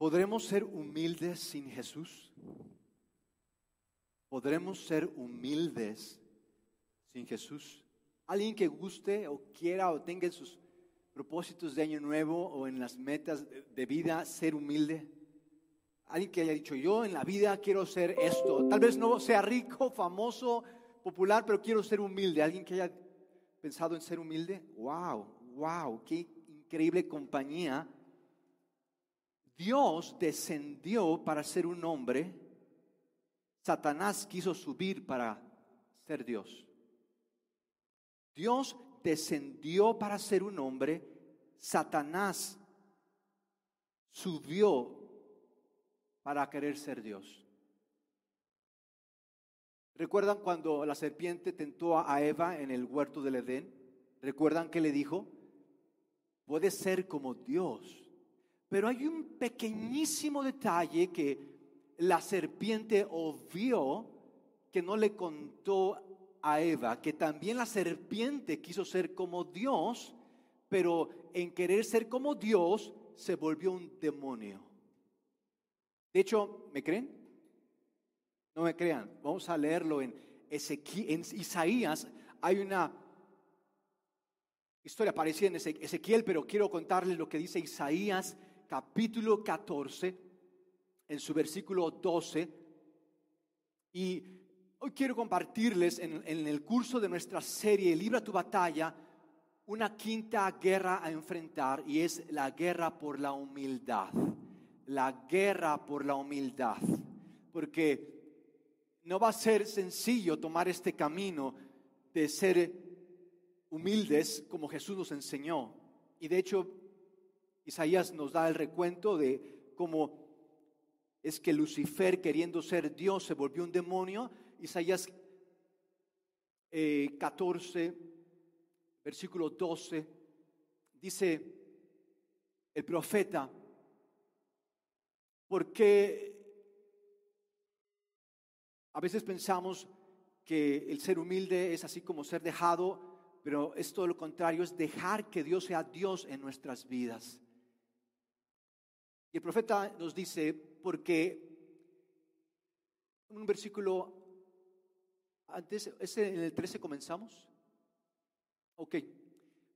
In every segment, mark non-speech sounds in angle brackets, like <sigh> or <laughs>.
¿Podremos ser humildes sin Jesús? ¿Podremos ser humildes sin Jesús? Alguien que guste o quiera o tenga en sus propósitos de año nuevo o en las metas de vida ser humilde. Alguien que haya dicho, yo en la vida quiero ser esto. Tal vez no sea rico, famoso, popular, pero quiero ser humilde. Alguien que haya pensado en ser humilde. Wow, wow, qué increíble compañía. Dios descendió para ser un hombre. Satanás quiso subir para ser Dios. Dios descendió para ser un hombre. Satanás subió para querer ser Dios. ¿Recuerdan cuando la serpiente tentó a Eva en el huerto del Edén? ¿Recuerdan que le dijo? Puede ser como Dios. Pero hay un pequeñísimo detalle que la serpiente obvió que no le contó a Eva, que también la serpiente quiso ser como Dios, pero en querer ser como Dios se volvió un demonio. De hecho, ¿me creen? No me crean. Vamos a leerlo en, en Isaías. Hay una historia parecida en Ezequiel, pero quiero contarles lo que dice Isaías capítulo 14, en su versículo 12. Y hoy quiero compartirles en, en el curso de nuestra serie Libra tu batalla una quinta guerra a enfrentar y es la guerra por la humildad la guerra por la humildad, porque no va a ser sencillo tomar este camino de ser humildes como Jesús nos enseñó. Y de hecho, Isaías nos da el recuento de cómo es que Lucifer, queriendo ser Dios, se volvió un demonio. Isaías 14, eh, versículo 12, dice el profeta, porque a veces pensamos que el ser humilde es así como ser dejado, pero es todo lo contrario, es dejar que Dios sea Dios en nuestras vidas. Y el profeta nos dice, porque un versículo antes, ese en el 13 comenzamos. Ok,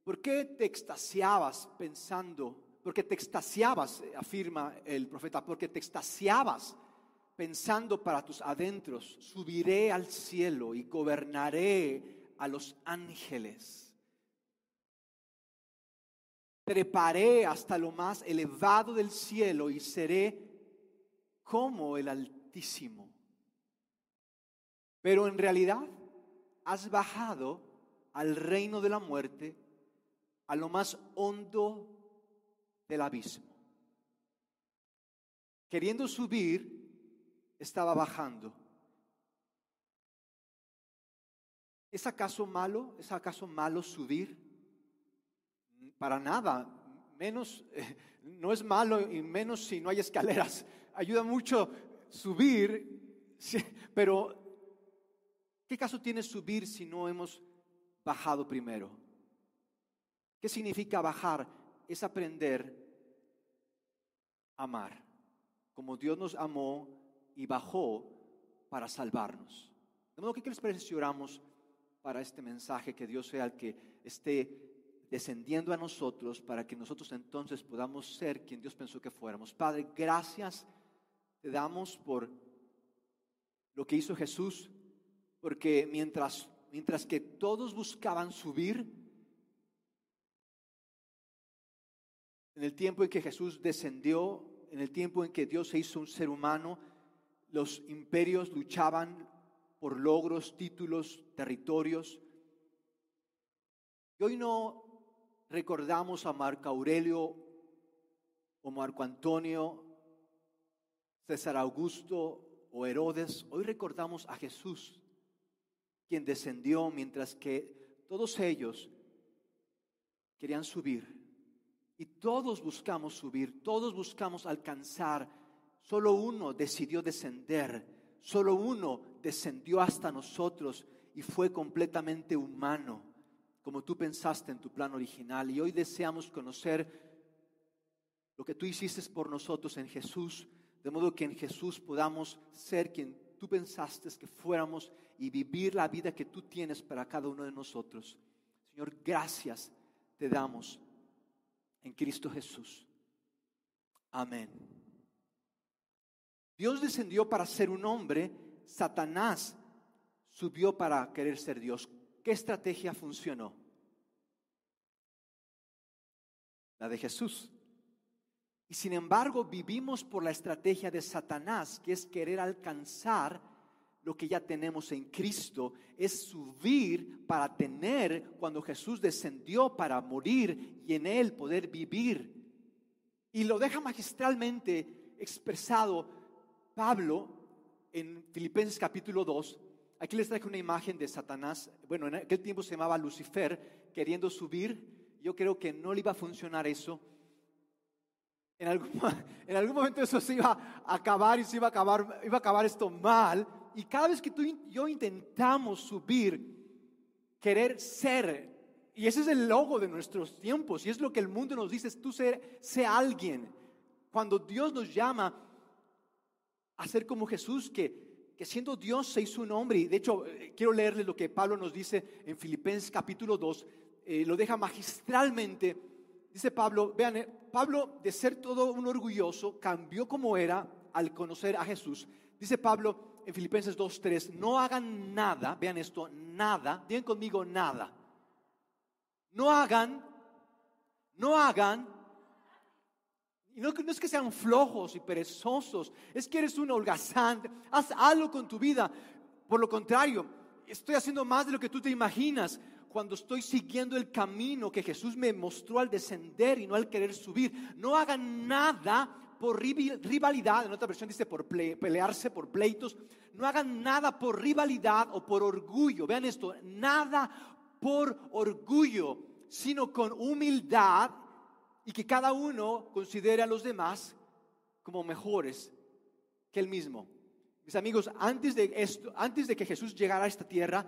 ¿por qué te extasiabas pensando porque te extasiabas, afirma el profeta, porque te extasiabas pensando para tus adentros, subiré al cielo y gobernaré a los ángeles. Treparé hasta lo más elevado del cielo y seré como el Altísimo. Pero en realidad has bajado al reino de la muerte, a lo más hondo del abismo. Queriendo subir, estaba bajando. ¿Es acaso malo? ¿Es acaso malo subir? Para nada. Menos, <laughs> no es malo y menos si no hay escaleras. <laughs> Ayuda mucho subir, <laughs> pero ¿qué caso tiene subir si no hemos bajado primero? ¿Qué significa bajar? es aprender a amar, como Dios nos amó y bajó para salvarnos. De modo que, ¿qué les parece para este mensaje? Que Dios sea el que esté descendiendo a nosotros para que nosotros entonces podamos ser quien Dios pensó que fuéramos. Padre, gracias te damos por lo que hizo Jesús, porque mientras, mientras que todos buscaban subir, En el tiempo en que Jesús descendió, en el tiempo en que Dios se hizo un ser humano, los imperios luchaban por logros, títulos, territorios. Y hoy no recordamos a Marco Aurelio o Marco Antonio, César Augusto o Herodes. Hoy recordamos a Jesús, quien descendió mientras que todos ellos querían subir y todos buscamos subir, todos buscamos alcanzar. Solo uno decidió descender, solo uno descendió hasta nosotros y fue completamente humano, como tú pensaste en tu plan original. Y hoy deseamos conocer lo que tú hiciste por nosotros en Jesús, de modo que en Jesús podamos ser quien tú pensaste que fuéramos y vivir la vida que tú tienes para cada uno de nosotros. Señor, gracias te damos en Cristo Jesús. Amén. Dios descendió para ser un hombre, Satanás subió para querer ser Dios. ¿Qué estrategia funcionó? La de Jesús. Y sin embargo vivimos por la estrategia de Satanás, que es querer alcanzar lo que ya tenemos en Cristo, es subir para tener cuando Jesús descendió para morir y en Él poder vivir. Y lo deja magistralmente expresado Pablo en Filipenses capítulo 2. Aquí les traje una imagen de Satanás. Bueno, en aquel tiempo se llamaba Lucifer, queriendo subir. Yo creo que no le iba a funcionar eso en algún, <laughs> en algún momento eso se iba a acabar y se iba a acabar, iba a acabar esto mal. Y cada vez que tú y yo intentamos subir, querer ser, y ese es el logo de nuestros tiempos, y es lo que el mundo nos dice, tú sé, sé alguien. Cuando Dios nos llama a ser como Jesús, que, que siendo Dios se hizo un hombre, y de hecho eh, quiero leerles lo que Pablo nos dice en Filipenses capítulo 2, eh, lo deja magistralmente Dice Pablo, vean, eh, Pablo de ser todo un orgulloso cambió como era al conocer a Jesús. Dice Pablo en Filipenses 2.3, no hagan nada, vean esto, nada, digan conmigo nada. No hagan, no hagan, y no, no es que sean flojos y perezosos, es que eres un holgazán, haz algo con tu vida. Por lo contrario, estoy haciendo más de lo que tú te imaginas cuando estoy siguiendo el camino que Jesús me mostró al descender y no al querer subir. No hagan nada por rivalidad, en otra versión dice por pelearse, por pleitos. No hagan nada por rivalidad o por orgullo. Vean esto, nada por orgullo, sino con humildad y que cada uno considere a los demás como mejores que él mismo. Mis amigos, antes de esto, antes de que Jesús llegara a esta tierra,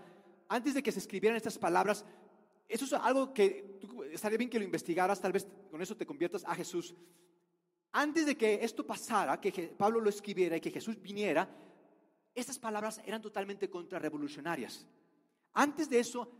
antes de que se escribieran estas palabras, eso es algo que estaría bien que lo investigaras, tal vez con eso te conviertas a Jesús. Antes de que esto pasara, que Pablo lo escribiera y que Jesús viniera, estas palabras eran totalmente contrarrevolucionarias. Antes de eso,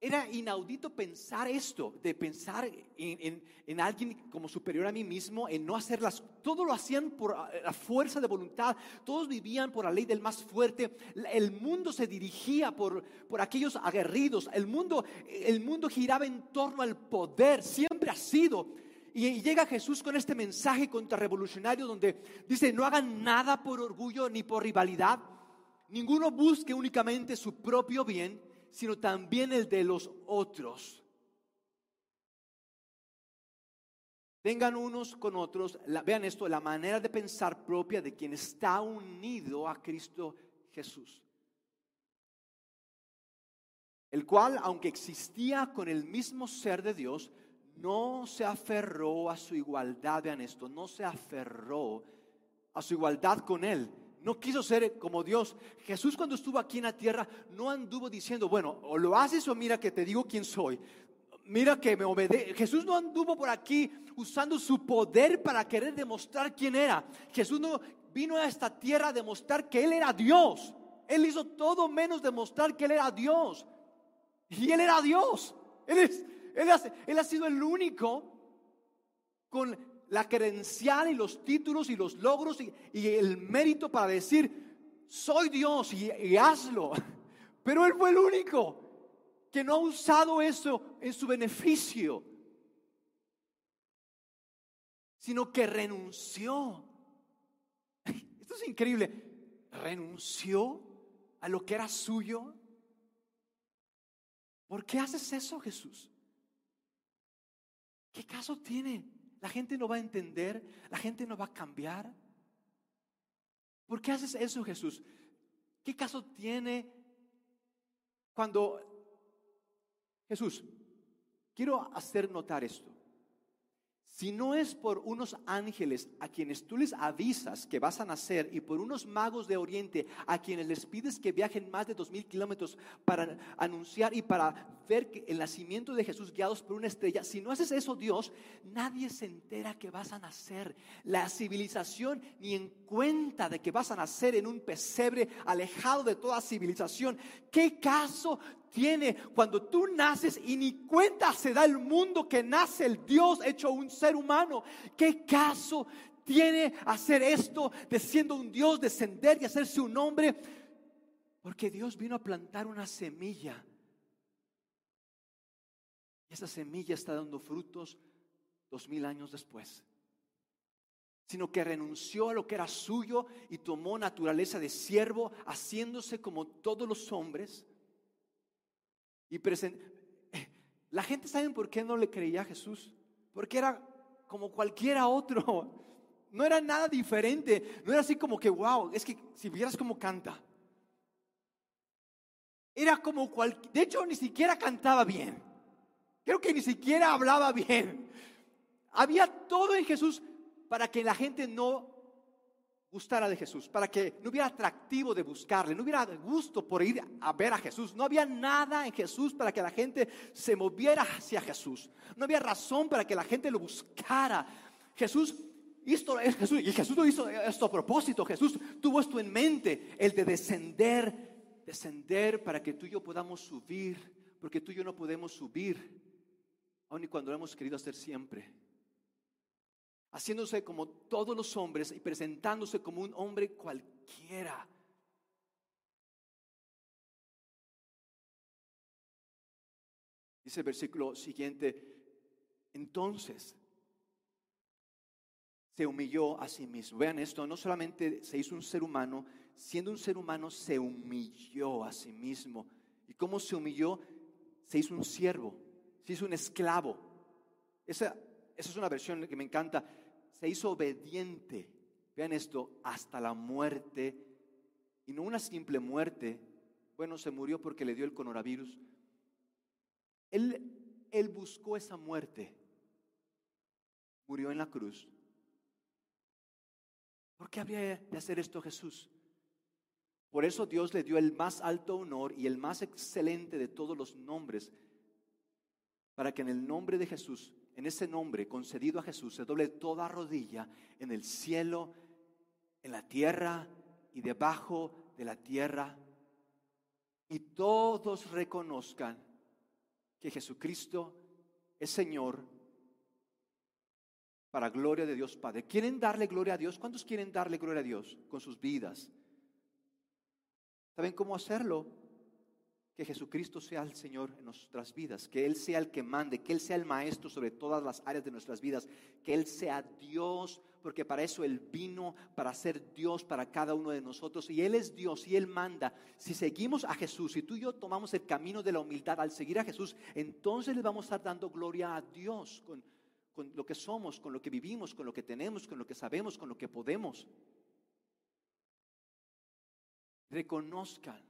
era inaudito pensar esto, de pensar en, alguien como superior a mí mismo, en no hacerlas. Todo lo hacían por eh, la fuerza de voluntad, todos vivían por la ley del más fuerte. El mundo se dirigía por, por aquellos aguerridos, el mundo, el mundo giraba en torno al poder, siempre ha sido. Y llega Jesús con este mensaje contrarrevolucionario donde dice, no hagan nada por orgullo ni por rivalidad, ninguno busque únicamente su propio bien sino también el de los otros. Tengan unos con otros, vean esto, la manera de pensar propia de quien está unido a Cristo Jesús. El cual, aunque existía con el mismo ser de Dios, no se aferró a su igualdad, vean esto, no se aferró a su igualdad con Él, no quiso ser como Dios. Jesús cuando estuvo aquí en la tierra no anduvo diciendo, bueno, o lo haces o mira que te digo quién soy. Mira que me obedece. Jesús no anduvo por aquí usando su poder para querer demostrar quién era. Jesús no vino a esta tierra a demostrar que Él era Dios. Él hizo todo menos demostrar que Él era Dios. Y Él era Dios. Él, es, él, él ha sido el único con la credencial y los títulos y los logros y, el mérito para decir, soy Dios y, hazlo. <laughs> Pero Él fue el único que no ha usado eso en su beneficio, sino que renunció. <laughs> Esto es increíble. Renunció a lo que era suyo. ¿Por qué haces eso, Jesús? ¿Qué caso tiene? La gente no va a entender, la gente no va a cambiar. ¿Por qué haces eso, Jesús? ¿Qué caso tiene cuando Jesús, quiero hacer notar esto. Si no es por unos ángeles a quienes tú les avisas que vas a nacer y por unos magos de Oriente a quienes les pides que viajen más de dos mil kilómetros para anunciar y para ver el nacimiento de Jesús guiados por una estrella, si no haces eso Dios, nadie se entera que vas a nacer. La civilización ni en cuenta de que vas a nacer en un pesebre alejado de toda civilización. ¿Qué caso tiene cuando tú naces y ni cuenta se da el mundo que nace el Dios hecho un ser humano. ¿Qué caso tiene hacer esto de siendo un Dios, descender y hacerse un hombre? Porque Dios vino a plantar una semilla. Y esa semilla está dando frutos dos mil años después. Sino que renunció a lo que era suyo y tomó naturaleza de siervo, haciéndose como todos los hombres y <laughs> La gente sabe por qué no le creía a Jesús. Porque era como cualquiera otro. <laughs> No era nada diferente. No era así como que, wow, es que si vieras cómo canta. Era como cual, de hecho ni siquiera cantaba bien. Creo que ni siquiera hablaba bien. Había todo en Jesús para que la gente no gustara de Jesús, para que no hubiera atractivo de buscarle, no hubiera gusto por ir a ver a Jesús, no había nada en Jesús para que la gente se moviera hacia Jesús, no había razón para que la gente lo buscara. Jesús hizo, Jesús, y Jesús lo hizo esto a propósito, Jesús tuvo esto en mente, el de descender, descender para que tú y yo podamos subir, porque tú y yo no podemos subir, aun y cuando lo hemos querido hacer siempre haciéndose como todos los hombres y presentándose como un hombre cualquiera. Dice el versículo siguiente, entonces se humilló a sí mismo. Vean esto, no solamente se hizo un ser humano, siendo un ser humano se humilló a sí mismo. ¿Y cómo se humilló? Se hizo un siervo, se hizo un esclavo. Esa esa es una versión que me encanta. Se hizo obediente, vean esto, hasta la muerte. Y no una simple muerte. Bueno, se murió porque le dio el coronavirus. Él, él buscó esa muerte. Murió en la cruz. ¿Por qué habría de hacer esto Jesús? Por eso Dios le dio el más alto honor y el más excelente de todos los nombres, para que en el nombre de Jesús en ese nombre concedido a Jesús se doble toda rodilla en el cielo, en la tierra y debajo de la tierra. Y todos reconozcan que Jesucristo es Señor para gloria de Dios Padre. ¿Quieren darle gloria a Dios? ¿Cuántos quieren darle gloria a Dios con sus vidas? ¿Saben cómo hacerlo? Que Jesucristo sea el Señor en nuestras vidas, que Él sea el que mande, que Él sea el maestro sobre todas las áreas de nuestras vidas, que Él sea Dios, porque para eso Él vino, para ser Dios para cada uno de nosotros. Y Él es Dios y Él manda. Si seguimos a Jesús, si tú y yo tomamos el camino de la humildad al seguir a Jesús, entonces le vamos a estar dando gloria a Dios con, con lo que somos, con lo que vivimos, con lo que tenemos, con lo que sabemos, con lo que podemos. Reconozcan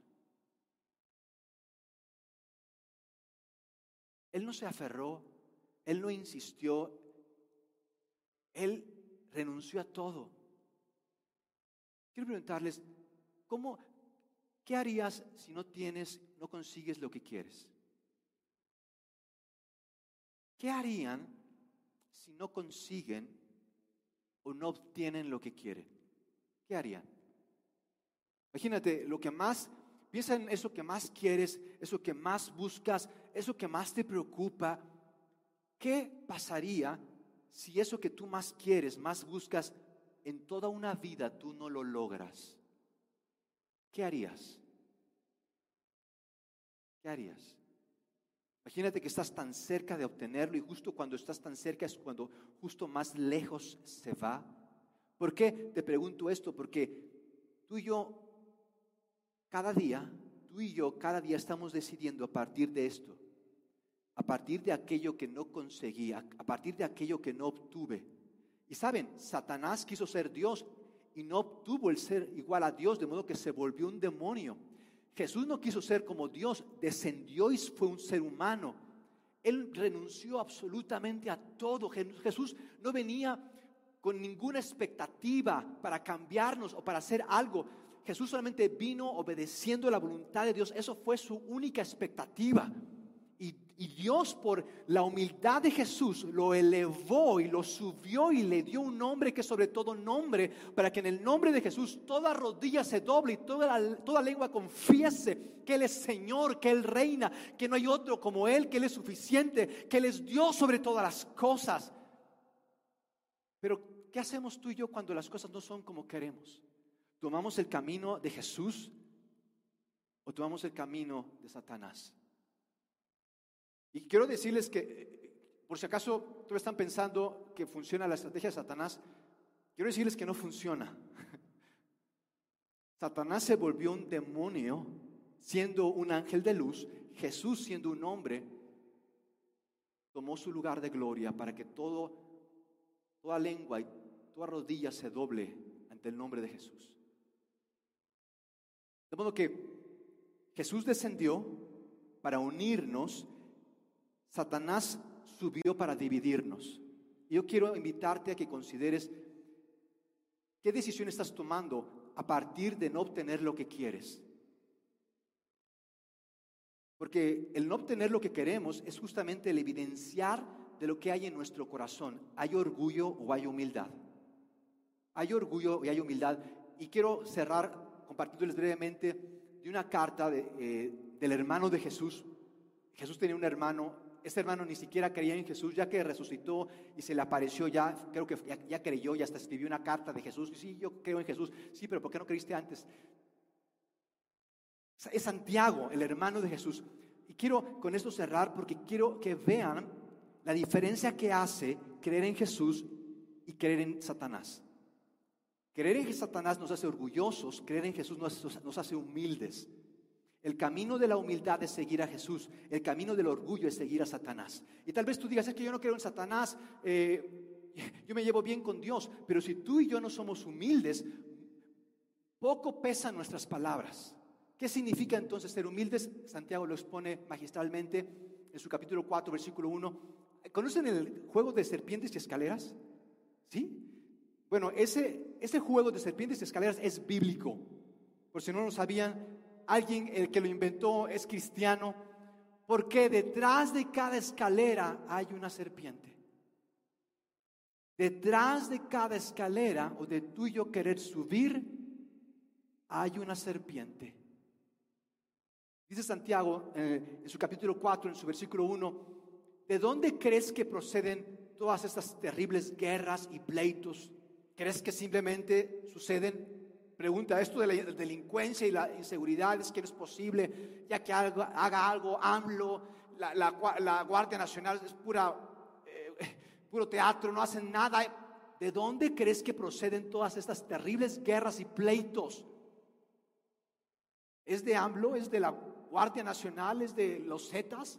Él no se aferró, Él no insistió, Él renunció a todo. Quiero preguntarles, ¿cómo, ¿qué harías si no tienes, no consigues lo que quieres? ¿Qué harían si no consiguen o no obtienen lo que quieren? ¿Qué harían? Imagínate, lo que más Piensa en eso que más quieres, eso que más buscas, eso que más te preocupa. ¿Qué pasaría si eso que tú más quieres, más buscas, en toda una vida tú no lo logras? ¿Qué harías? ¿Qué harías? Imagínate que estás tan cerca de obtenerlo y justo cuando estás tan cerca es cuando justo más lejos se va. ¿Por qué te pregunto esto? Porque tú y yo cada día, tú y yo, cada día estamos decidiendo a partir de esto, a partir de aquello que no conseguí, a partir de aquello que no obtuve. Y saben, Satanás quiso ser Dios y no obtuvo el ser igual a Dios, de modo que se volvió un demonio. Jesús no quiso ser como Dios, descendió y fue un ser humano. Él renunció absolutamente a todo. Jesús no venía con ninguna expectativa para cambiarnos o para hacer algo. Jesús solamente vino obedeciendo la voluntad de Dios. Eso fue su única expectativa. Y, Dios por la humildad de Jesús lo elevó y lo subió y le dio un nombre que sobre todo nombre, para que en el nombre de Jesús toda rodilla se doble y toda, toda lengua confiese que Él es Señor, que Él reina, que no hay otro como Él, que Él es suficiente, que Él es Dios sobre todas las cosas. Pero, ¿qué hacemos tú y yo cuando las cosas no son como queremos? ¿Tomamos el camino de Jesús o tomamos el camino de Satanás? Y quiero decirles que, por si acaso todos están pensando que funciona la estrategia de Satanás, quiero decirles que no funciona. <laughs> Satanás se volvió un demonio siendo un ángel de luz, Jesús siendo un hombre, tomó su lugar de gloria para que todo, toda lengua y toda rodilla se doble ante el nombre de Jesús. De modo que Jesús descendió para unirnos Satanás subió para dividirnos. Yo quiero invitarte a que consideres qué decisión estás tomando a partir de no obtener lo que quieres. Porque el no obtener lo que queremos es justamente el evidenciar de lo que hay en nuestro corazón. ¿Hay orgullo o hay humildad? Hay orgullo y hay humildad. Y quiero cerrar compartiéndoles brevemente de una carta eh, del hermano de Jesús. Jesús tenía un hermano este hermano ni siquiera creía en Jesús, ya que resucitó y se le apareció, ya creo que ya, creyó y hasta escribió una carta de Jesús. Sí, yo creo en Jesús. Sí, pero ¿por qué no creíste antes? Es Santiago, el hermano de Jesús. Y quiero con esto cerrar porque quiero que vean la diferencia que hace creer en Jesús y creer en Satanás. Creer en Satanás nos hace orgullosos, creer en Jesús nos hace humildes. El camino de la humildad es seguir a Jesús. El camino del orgullo es seguir a Satanás. Y tal vez tú digas, es que yo no creo en Satanás, eh, yo me llevo bien con Dios. Pero si tú y yo no somos humildes, poco pesan nuestras palabras. ¿Qué significa entonces ser humildes? Santiago lo expone magistralmente en su capítulo 4, versículo 1. ¿Conocen el juego de serpientes y escaleras? ¿Sí? Bueno, ese, juego de serpientes y escaleras es bíblico. Por si no lo sabían, alguien el que lo inventó es cristiano, porque detrás de cada escalera hay una serpiente. Detrás de cada escalera o de tuyo querer subir, hay una serpiente. Dice Santiago eh, en su capítulo 4, en su versículo 1, ¿de dónde crees que proceden todas estas terribles guerras y pleitos? ¿Crees que simplemente suceden pregunta, esto de la delincuencia y la inseguridad es que no es posible, ya que haga algo AMLO, la, la, Guardia Nacional es pura, eh, <laughs> puro teatro, no hacen nada. ¿De dónde crees que proceden todas estas terribles guerras y pleitos? ¿Es de AMLO? ¿Es de la Guardia Nacional? ¿Es de los Zetas?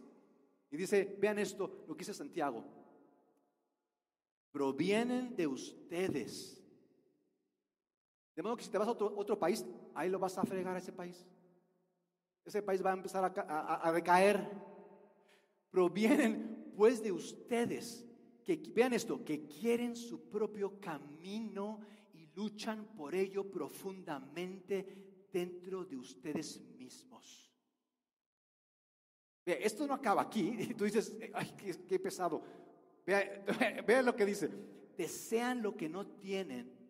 Y dice, vean esto, lo que dice Santiago. Provienen de ustedes de modo que si te vas a otro, país, ahí lo vas a fregar a ese país. Ese país va a empezar a, a, recaer. Provienen pues de ustedes, que vean esto, que quieren su propio camino y luchan por ello profundamente dentro de ustedes mismos. Esto no acaba aquí. Y <laughs> tú dices, ay, qué, pesado. Vean <laughs> lo que dice. Desean lo que no tienen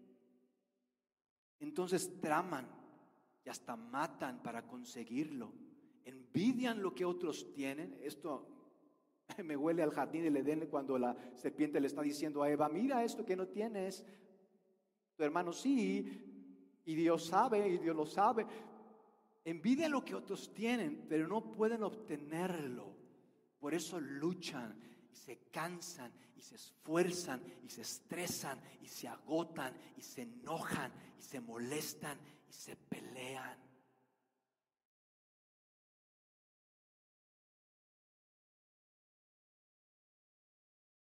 entonces traman y hasta matan para conseguirlo. Envidian lo que otros tienen. Esto <laughs> me huele al jardín del Edén cuando la serpiente le está diciendo a Eva, mira esto que no tienes. Tu hermano sí, y Dios sabe, y Dios lo sabe. Envidian lo que otros tienen, pero no pueden obtenerlo. Por eso luchan y se cansan y se esfuerzan y se estresan y se agotan y se enojan y se molestan y se pelean.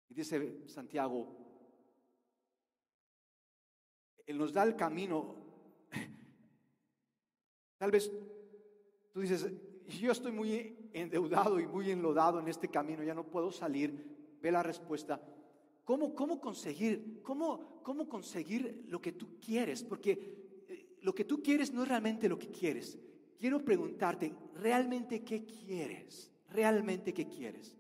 Y dice Santiago, Él nos da el camino. <laughs> Tal vez tú dices, yo estoy muy endeudado y muy enlodado en este camino, ya no puedo salir, ve la respuesta. ¿Cómo, cómo conseguir, cómo, cómo conseguir lo que tú quieres? Porque eh, lo que tú quieres no es realmente lo que quieres. Quiero preguntarte, ¿realmente qué quieres? ¿Realmente qué quieres?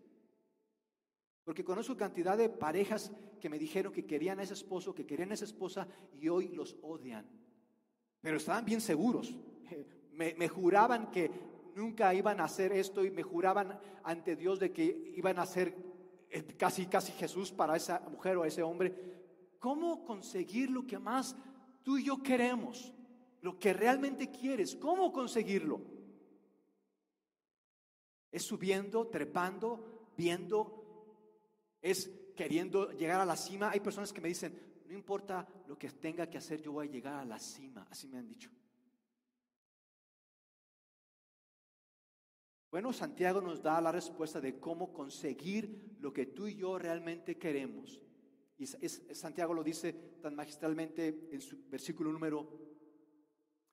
Porque conozco cantidad de parejas que me dijeron que querían a ese esposo, que querían a esa esposa y hoy los odian. Pero estaban bien seguros. <laughs> Me, me, juraban que nunca iban a hacer esto y me juraban ante Dios de que iban a ser eh, casi, casi Jesús para esa mujer o ese hombre. ¿Cómo conseguir lo que más tú y yo queremos? Lo que realmente quieres. ¿Cómo conseguirlo? Es subiendo, trepando, viendo, es queriendo llegar a la cima. Hay personas que me dicen, no importa lo que tenga que hacer, yo voy a llegar a la cima. Así me han dicho. Bueno, Santiago nos da la respuesta de cómo conseguir lo que tú y yo realmente queremos. Y Santiago lo dice tan magistralmente en su versículo número,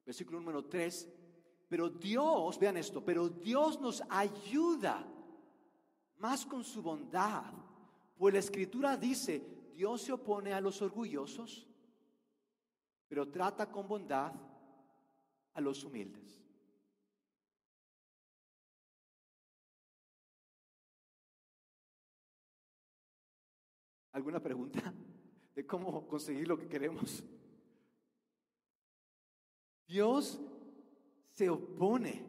versículo número 3. Pero Dios, vean esto, pero Dios nos ayuda más con su bondad. Pues la escritura dice, Dios se opone a los orgullosos, pero trata con bondad a los humildes. ¿Alguna pregunta <laughs> de cómo conseguir lo que queremos? Dios se opone.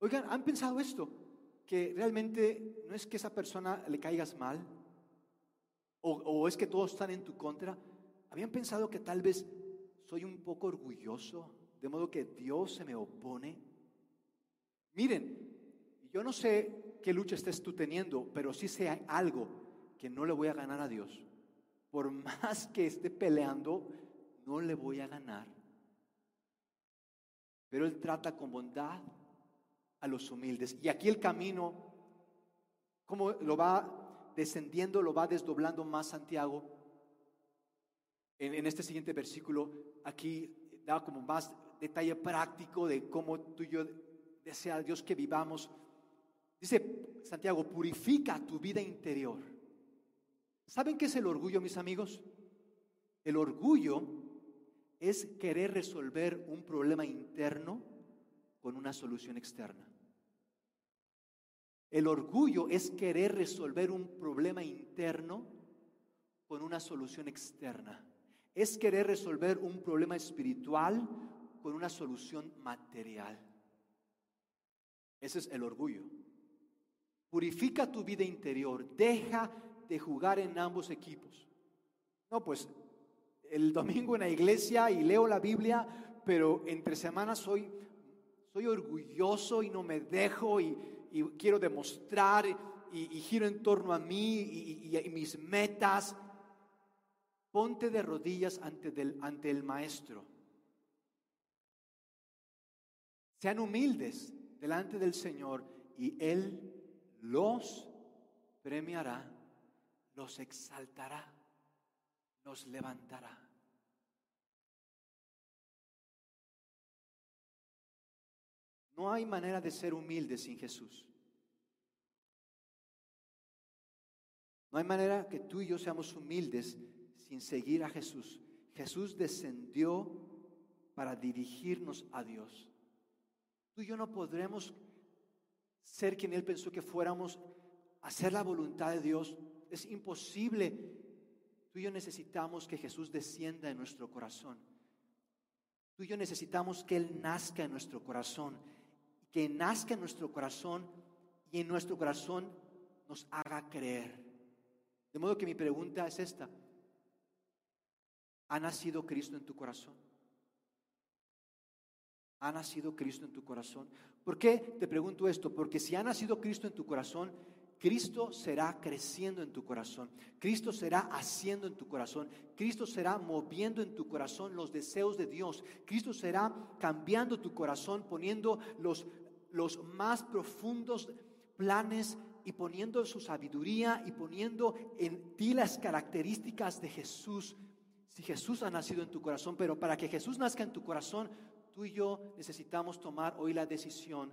Oigan, ¿han pensado esto? Que realmente no es que esa persona le caigas mal o, o es que todos están en tu contra. ¿Habían pensado que tal vez soy un poco orgulloso, de modo que Dios se me opone? Miren, yo no sé qué lucha estés tú teniendo, pero sí sé algo que no le voy a ganar a Dios. Por más que esté peleando, no le voy a ganar. Pero Él trata con bondad a los humildes. Y aquí el camino, como lo va descendiendo, lo va desdoblando más Santiago. En, este siguiente versículo, aquí da como más detalle práctico de cómo tú y yo desea Dios que vivamos. Dice Santiago, purifica tu vida interior ¿Saben qué es el orgullo, mis amigos? El orgullo es querer resolver un problema interno con una solución externa. El orgullo es querer resolver un problema interno con una solución externa. Es querer resolver un problema espiritual con una solución material. Ese es el orgullo. Purifica tu vida interior, deja de jugar en ambos equipos. No, pues el domingo en la iglesia y leo la Biblia, pero entre semanas soy, soy orgulloso y no me dejo y, quiero demostrar y, giro en torno a mí y, mis metas. Ponte de rodillas ante, del, ante el Maestro. Sean humildes delante del Señor y Él los premiará los exaltará, nos levantará. No hay manera de ser humilde sin Jesús. No hay manera que tú y yo seamos humildes sin seguir a Jesús. Jesús descendió para dirigirnos a Dios. Tú y yo no podremos ser quien Él pensó que fuéramos, hacer la voluntad de Dios es imposible. Tú y yo necesitamos que Jesús descienda en nuestro corazón. Tú y yo necesitamos que Él nazca en nuestro corazón, que nazca en nuestro corazón y en nuestro corazón nos haga creer. De modo que mi pregunta es esta. ¿Ha nacido Cristo en tu corazón? ¿Ha nacido Cristo en tu corazón? ¿Por qué te pregunto esto? Porque si ha nacido Cristo en tu corazón, Cristo será creciendo en tu corazón, Cristo será haciendo en tu corazón, Cristo será moviendo en tu corazón los deseos de Dios, Cristo será cambiando tu corazón, poniendo los, los más profundos planes y poniendo su sabiduría y poniendo en ti las características de Jesús. Si Jesús ha nacido en tu corazón, pero para que Jesús nazca en tu corazón, tú y yo necesitamos tomar hoy la decisión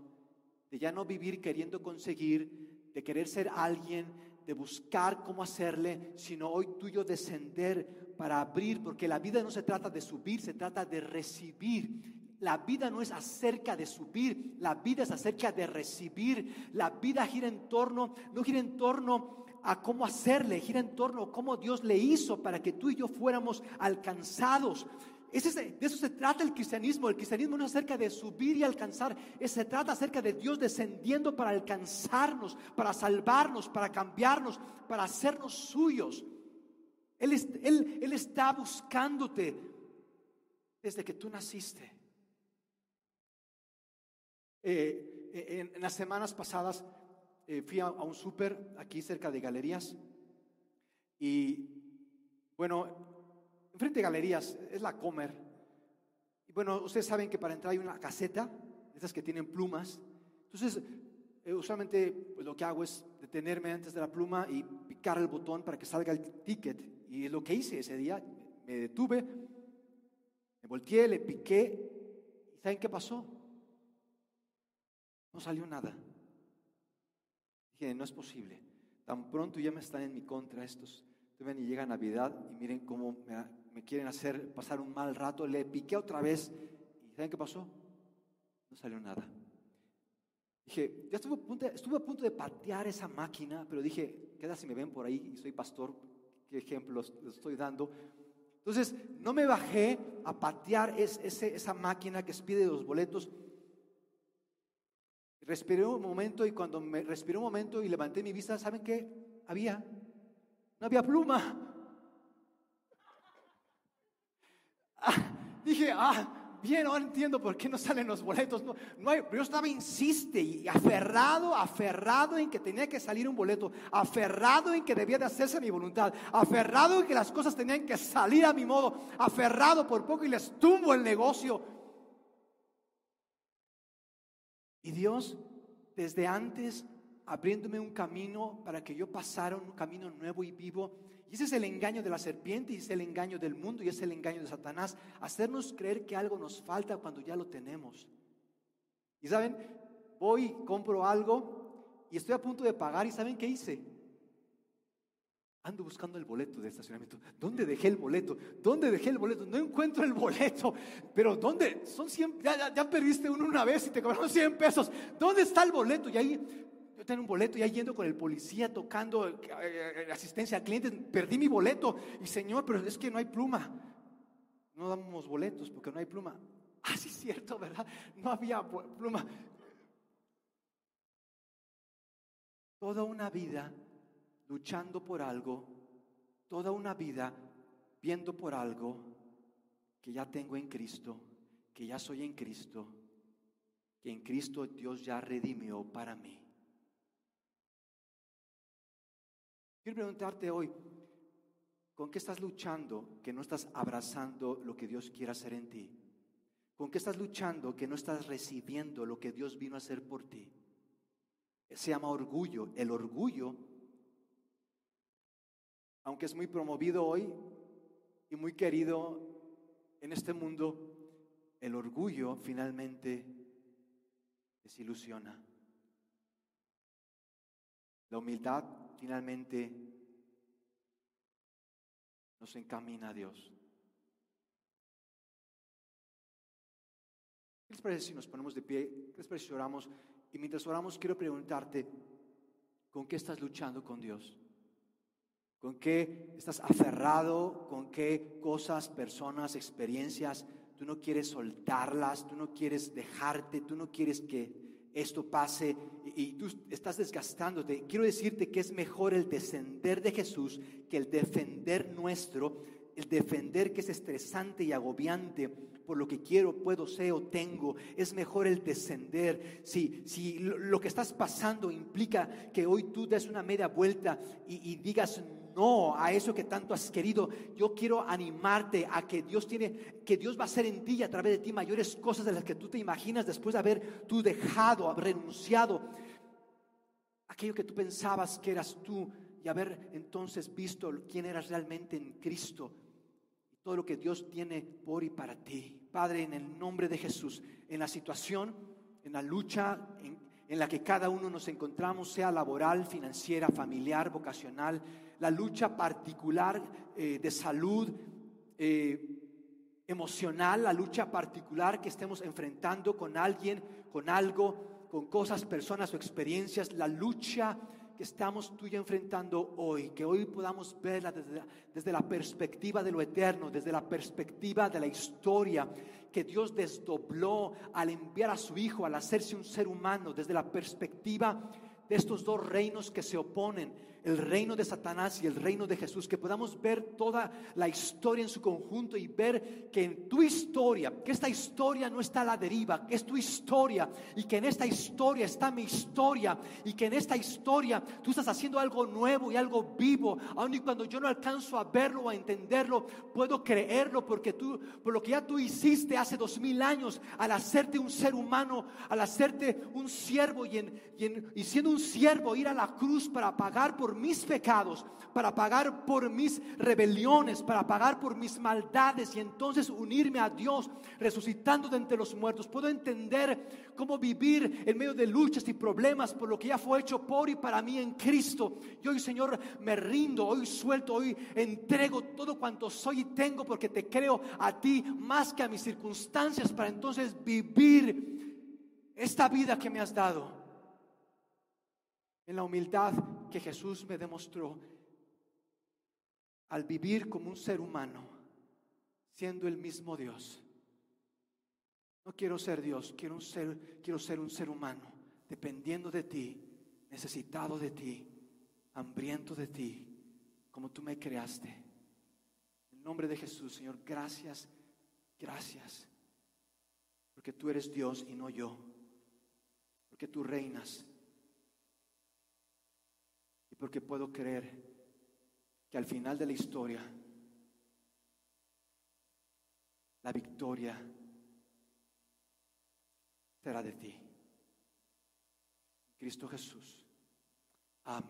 de ya no vivir queriendo conseguir, de querer ser alguien, de buscar cómo hacerle, sino hoy tuyo descender para abrir, porque la vida no se trata de subir, se trata de recibir. La vida no es acerca de subir, la vida es acerca de recibir. La vida gira en torno, no gira en torno a cómo hacerle, gira en torno a cómo Dios le hizo para que tú y yo fuéramos alcanzados. De eso se trata el cristianismo. El cristianismo no es acerca de subir y alcanzar, se trata acerca de Dios descendiendo para alcanzarnos, para salvarnos, para cambiarnos, para hacernos suyos. Él, él, él está buscándote desde que tú naciste. Eh, eh, en, las semanas pasadas eh, fui a, un súper aquí cerca de Galerías y bueno, enfrente de Galerías es la Comer. Y bueno, ustedes saben que para entrar hay una caseta, esas que tienen plumas. Entonces, usualmente pues, lo que hago es detenerme antes de la pluma y picar el botón para que salga el ticket. Y lo que hice ese día. Me detuve, me volteé, le piqué. ¿Y saben qué pasó? No salió nada. Dije, no es posible. Tan pronto ya me están en mi contra estos. Ven y llega Navidad y miren cómo me, quieren hacer pasar un mal rato. Le piqué otra vez y ¿saben qué pasó? No salió nada. Dije, ya estuve a, punto, estuve a punto de patear esa máquina, pero dije, queda si me ven por ahí y soy pastor, qué ejemplos les estoy dando. Entonces, no me bajé a patear esa máquina que pide los boletos Respiré un momento y cuando me respiré un momento y levanté mi vista, ¿saben qué? Había, no había pluma. Ah, dije, ah, bien, ahora entiendo por qué no salen los boletos. No, no yo estaba, insiste, y aferrado, aferrado en que tenía que salir un boleto, aferrado en que debía de hacerse mi voluntad, aferrado en que las cosas tenían que salir a mi modo, aferrado por poco y les tumbo el negocio. Y Dios, desde antes, abriéndome un camino para que yo pasara un camino nuevo y vivo. Y ese es el engaño de la serpiente y es el engaño del mundo y es el engaño de Satanás. Hacernos creer que algo nos falta cuando ya lo tenemos. Y saben, voy, compro algo y estoy a punto de pagar y ¿saben qué hice? Ando buscando el boleto de estacionamiento. ¿Dónde dejé el boleto? ¿Dónde dejé el boleto? No encuentro el boleto. Pero ¿dónde? Son 100, ya, perdiste uno una vez y te cobraron 100 pesos. ¿Dónde está el boleto? Y ahí yo tengo un boleto y ahí yendo con el policía tocando eh, eh, asistencia al cliente. Perdí mi boleto. Y señor, pero es que no hay pluma. No damos boletos porque no hay pluma. <laughs> Ah, sí, es cierto, ¿verdad? No había pluma. Toda una vida luchando por algo, toda una vida viendo por algo que ya tengo en Cristo, que ya soy en Cristo, que en Cristo Dios ya redimió para mí. Quiero preguntarte hoy, ¿con qué estás luchando que no estás abrazando lo que Dios quiere hacer en ti? ¿Con qué estás luchando que no estás recibiendo lo que Dios vino a hacer por ti? Se llama orgullo. El orgullo aunque es muy promovido hoy y muy querido en este mundo, el orgullo finalmente desilusiona. La humildad finalmente nos encamina a Dios. ¿Qué les parece si nos ponemos de pie? ¿Qué les parece si oramos? Y mientras oramos quiero preguntarte, ¿con qué estás luchando con Dios? ¿Con qué estás aferrado? ¿Con qué cosas, personas, experiencias? Tú no quieres soltarlas, tú no quieres dejarte, tú no quieres que esto pase y, tú estás desgastándote. Quiero decirte que es mejor el descender de Jesús que el defender nuestro, el defender que es estresante y agobiante por lo que quiero, puedo, sé o tengo. Es mejor el descender. Si, si lo, que estás pasando implica que hoy tú des una media vuelta y, y digas no a eso que tanto has querido. Yo quiero animarte a que Dios tiene, que Dios va a hacer en ti y a través de ti mayores cosas de las que tú te imaginas después de haber tú dejado, renunciado aquello que tú pensabas que eras tú y haber entonces visto quién eras realmente en Cristo todo lo que Dios tiene por y para ti. Padre, en el nombre de Jesús, en la situación, en la lucha, en la que cada uno nos encontramos, sea laboral, financiera, familiar, vocacional, la lucha particular eh, de salud eh, emocional, la lucha particular que estemos enfrentando con alguien, con algo, con cosas, personas o experiencias, la lucha que estamos tú y enfrentando hoy, que hoy podamos verla desde desde la perspectiva de lo eterno, desde la perspectiva de la historia que Dios desdobló al enviar a su Hijo, al hacerse un ser humano, desde la perspectiva de estos dos reinos que se oponen, el reino de Satanás y el reino de Jesús, que podamos ver toda la historia en su conjunto y ver que en tu historia, que esta historia no está a la deriva, que es tu historia y que en esta historia está mi historia y que en esta historia tú estás haciendo algo nuevo y algo vivo, aun y cuando yo no alcanzo a verlo o a entenderlo, puedo creerlo porque tú, por lo que ya tú hiciste hace dos mil años al hacerte un ser humano, al hacerte un siervo y, y, y siendo un siervo ir a la cruz para pagar por mis pecados, para pagar por mis rebeliones, para pagar por mis maldades y entonces unirme a Dios resucitando de entre los muertos. Puedo entender cómo vivir en medio de luchas y problemas por lo que ya fue hecho por y para mí en Cristo. Y hoy, Señor, me rindo, hoy suelto, hoy entrego todo cuanto soy y tengo porque te creo a ti más que a mis circunstancias para entonces vivir esta vida que me has dado en la humildad que Jesús me demostró al vivir como un ser humano, siendo el mismo Dios. No quiero ser Dios, quiero ser, quiero ser un ser humano, dependiendo de ti, necesitado de ti, hambriento de ti, como tú me creaste. En nombre de Jesús, Señor, gracias, gracias, porque tú eres Dios y no yo, porque tú reinas porque puedo creer que al final de la historia, la victoria será de ti. Cristo Jesús. Amén.